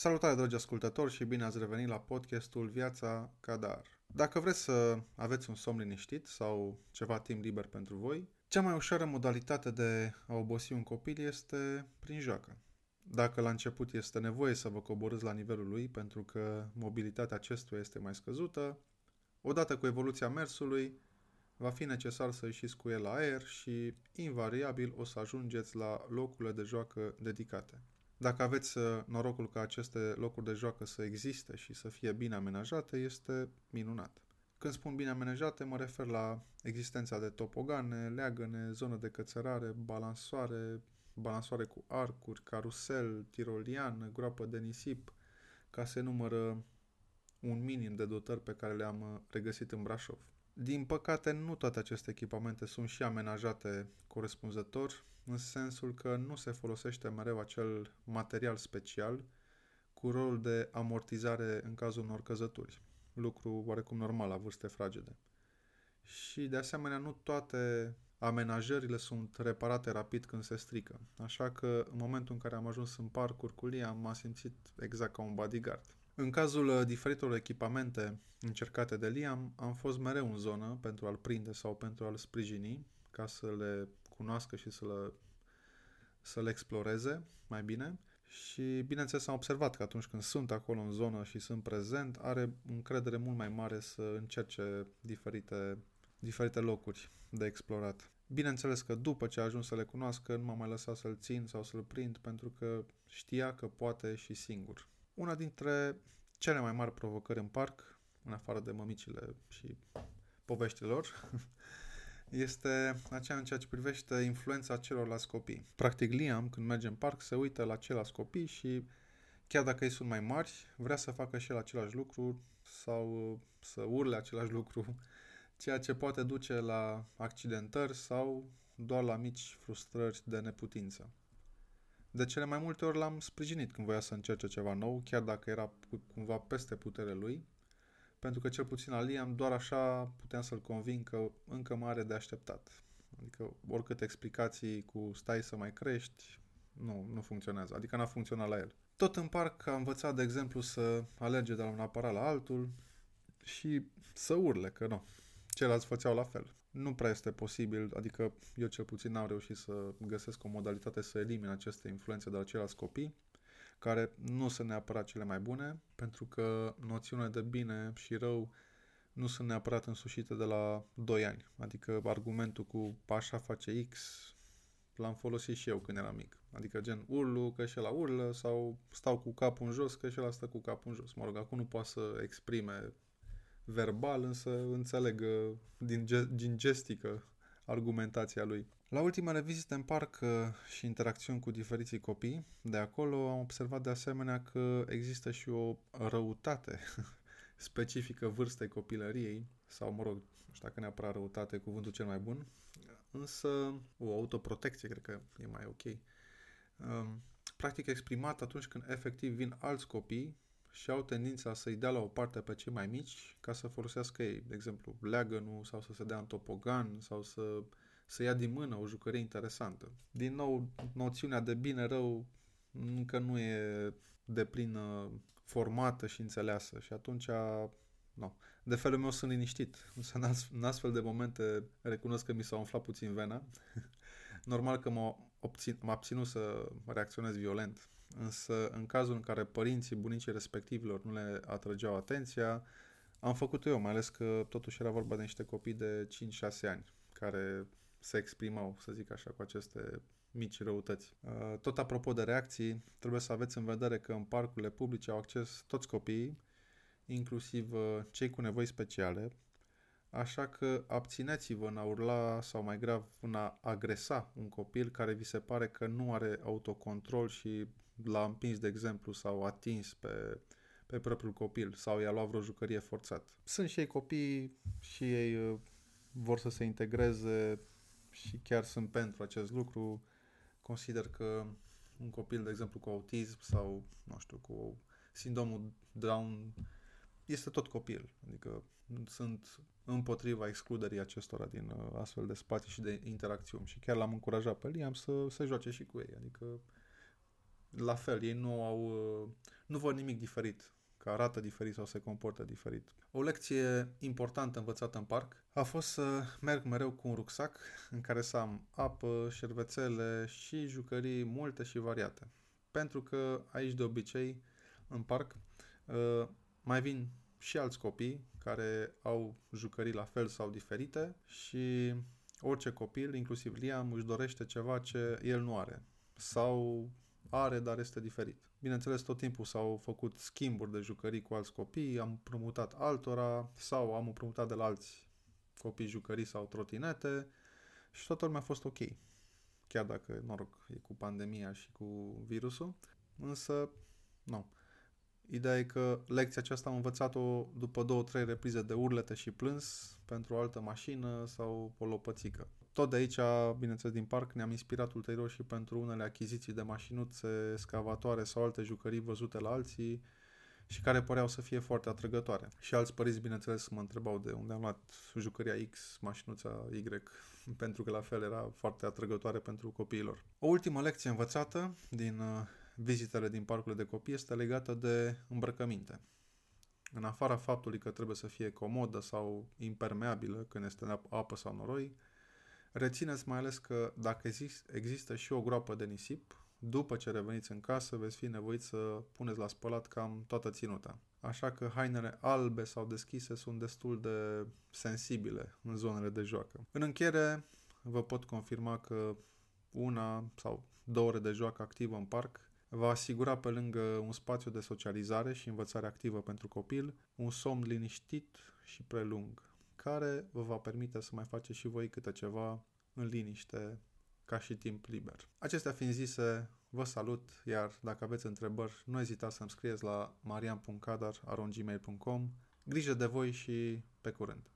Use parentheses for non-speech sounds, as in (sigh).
Salutare, dragi ascultători, și bine ați revenit la podcastul Viața Cadar. Dacă vreți să aveți un somn liniștit sau ceva timp liber pentru voi, cea mai ușoară modalitate de a obosi un copil este prin joacă. Dacă la început este nevoie să vă coborâți la nivelul lui pentru că mobilitatea acestuia este mai scăzută, odată cu evoluția mersului, va fi necesar să ieșiți cu el la aer și, invariabil, o să ajungeți la locurile de joacă dedicate. Dacă aveți uh, norocul ca aceste locuri de joacă să existe și să fie bine amenajate, este minunat. Când spun bine amenajate, mă refer la existența de topogane, leagăne, zonă de cățărare, balansoare, balansoare cu arcuri, carusel, tirolian, groapă de nisip, ca se numără un minim de dotări pe care le-am uh, regăsit în Brașov. Din păcate, nu toate aceste echipamente sunt și amenajate corespunzător, în sensul că nu se folosește mereu acel material special cu rol de amortizare în cazul unor căzături, lucru oarecum normal la vârste fragede. Și de asemenea, nu toate amenajările sunt reparate rapid când se strică, așa că în momentul în care am ajuns în parcuri cu Liam m-am simțit exact ca un bodyguard. În cazul uh, diferitelor echipamente încercate de Liam, am fost mereu în zonă pentru a-l prinde sau pentru a-l sprijini, ca să le cunoască și să le, să le exploreze mai bine. Și bineînțeles am observat că atunci când sunt acolo în zonă și sunt prezent, are încredere mult mai mare să încerce diferite, diferite locuri de explorat. Bineînțeles că după ce a ajuns să le cunoască, nu m-am mai lăsat să-l țin sau să-l prind pentru că știa că poate și singur. Una dintre cele mai mari provocări în parc, în afară de mămicile și poveștilor, (laughs) este aceea în ceea ce privește influența celorlalți copii. Practic, Liam, când merge în parc, se uită la ceilalți copii și chiar dacă ei sunt mai mari, vrea să facă și el același lucru sau să urle același lucru, (laughs) ceea ce poate duce la accidentări sau doar la mici frustrări de neputință. De cele mai multe ori l-am sprijinit când voia să încerce ceva nou, chiar dacă era cumva peste puterea lui, pentru că cel puțin la Liam doar așa puteam să-l convin că încă mai are de așteptat. Adică oricâte explicații cu stai să mai crești, nu, nu funcționează. Adică n-a funcționat la el. Tot în parc a învățat, de exemplu, să alerge de la un aparat la altul și să urle, că nu. Ceilalți făceau la fel nu prea este posibil, adică eu cel puțin n-am reușit să găsesc o modalitate să elimin aceste influențe de la ceilalți copii, care nu sunt neapărat cele mai bune, pentru că noțiunile de bine și rău nu sunt neapărat însușite de la 2 ani. Adică argumentul cu așa face X l-am folosit și eu când eram mic. Adică gen urlu că și la urlă sau stau cu capul în jos că și la stă cu capul în jos. Mă rog, acum nu poate să exprime verbal, însă înțeleg uh, din, ge- din gestică argumentația lui. La ultimele vizite în parc uh, și interacțiuni cu diferiții copii, de acolo am observat de asemenea că există și o răutate (laughs) specifică vârstei copilăriei, sau mă rog, nu știu dacă neapărat răutate cuvântul cel mai bun, însă o autoprotecție cred că e mai ok. Um, practic exprimat atunci când efectiv vin alți copii și au tendința să-i dea la o parte pe cei mai mici ca să folosească ei, de exemplu, leagănul sau să se dea în topogan sau să, să ia din mână o jucărie interesantă. Din nou, noțiunea de bine-rău încă nu e de plină formată și înțeleasă și atunci no. De felul meu sunt liniștit. Însă în, în astfel de momente recunosc că mi s-a umflat puțin vena. (laughs) Normal că m-a, obțin, m-a abținut să reacționez violent Însă, în cazul în care părinții, bunicii respectivilor nu le atrăgeau atenția, am făcut eu, mai ales că totuși era vorba de niște copii de 5-6 ani, care se exprimau, să zic așa, cu aceste mici răutăți. Uh, tot apropo de reacții, trebuie să aveți în vedere că în parcurile publice au acces toți copiii, inclusiv uh, cei cu nevoi speciale, așa că abțineți-vă în a urla sau mai grav în a agresa un copil care vi se pare că nu are autocontrol și l-a împins, de exemplu, sau atins pe, pe propriul copil sau i-a luat vreo jucărie forțat. Sunt și ei copii și ei uh, vor să se integreze și chiar sunt pentru acest lucru. Consider că un copil, de exemplu, cu autism sau, nu știu, cu sindromul Down este tot copil. Adică sunt împotriva excluderii acestora din uh, astfel de spații și de interacțiuni. Și chiar l-am încurajat pe Liam să se joace și cu ei. Adică la fel, ei nu au, uh, nu văd nimic diferit, că arată diferit sau se comportă diferit. O lecție importantă învățată în parc a fost să merg mereu cu un rucsac în care să am apă, șervețele și jucării multe și variate. Pentru că aici de obicei, în parc, uh, mai vin și alți copii care au jucării la fel sau diferite și orice copil, inclusiv Liam, își dorește ceva ce el nu are sau are, dar este diferit. Bineînțeles, tot timpul s-au făcut schimburi de jucării cu alți copii, am promutat altora sau am împrumutat de la alți copii jucării sau trotinete și totul mi-a fost ok. Chiar dacă, noroc, e cu pandemia și cu virusul, însă, nu. Ideea e că lecția aceasta am învățat-o după două, trei reprize de urlete și plâns pentru o altă mașină sau o lopățică. Tot de aici, bineînțeles, din parc, ne-am inspirat ulterior și pentru unele achiziții de mașinuțe, scavatoare sau alte jucării văzute la alții și care păreau să fie foarte atrăgătoare. Și alți părinți, bineînțeles, mă întrebau de unde am luat jucăria X, mașinuța Y, (laughs) pentru că la fel era foarte atrăgătoare pentru copiilor. O ultimă lecție învățată din uh, vizitele din parcurile de copii este legată de îmbrăcăminte. În afara faptului că trebuie să fie comodă sau impermeabilă când este în apă sau noroi, rețineți mai ales că dacă există și o groapă de nisip, după ce reveniți în casă veți fi nevoiți să puneți la spălat cam toată ținuta. Așa că hainele albe sau deschise sunt destul de sensibile în zonele de joacă. În încheiere, vă pot confirma că una sau două ore de joacă activă în parc va asigura pe lângă un spațiu de socializare și învățare activă pentru copil, un somn liniștit și prelung, care vă va permite să mai faceți și voi câte ceva în liniște ca și timp liber. Acestea fiind zise, vă salut, iar dacă aveți întrebări, nu ezitați să-mi scrieți la marian.cadar.gmail.com Grijă de voi și pe curând!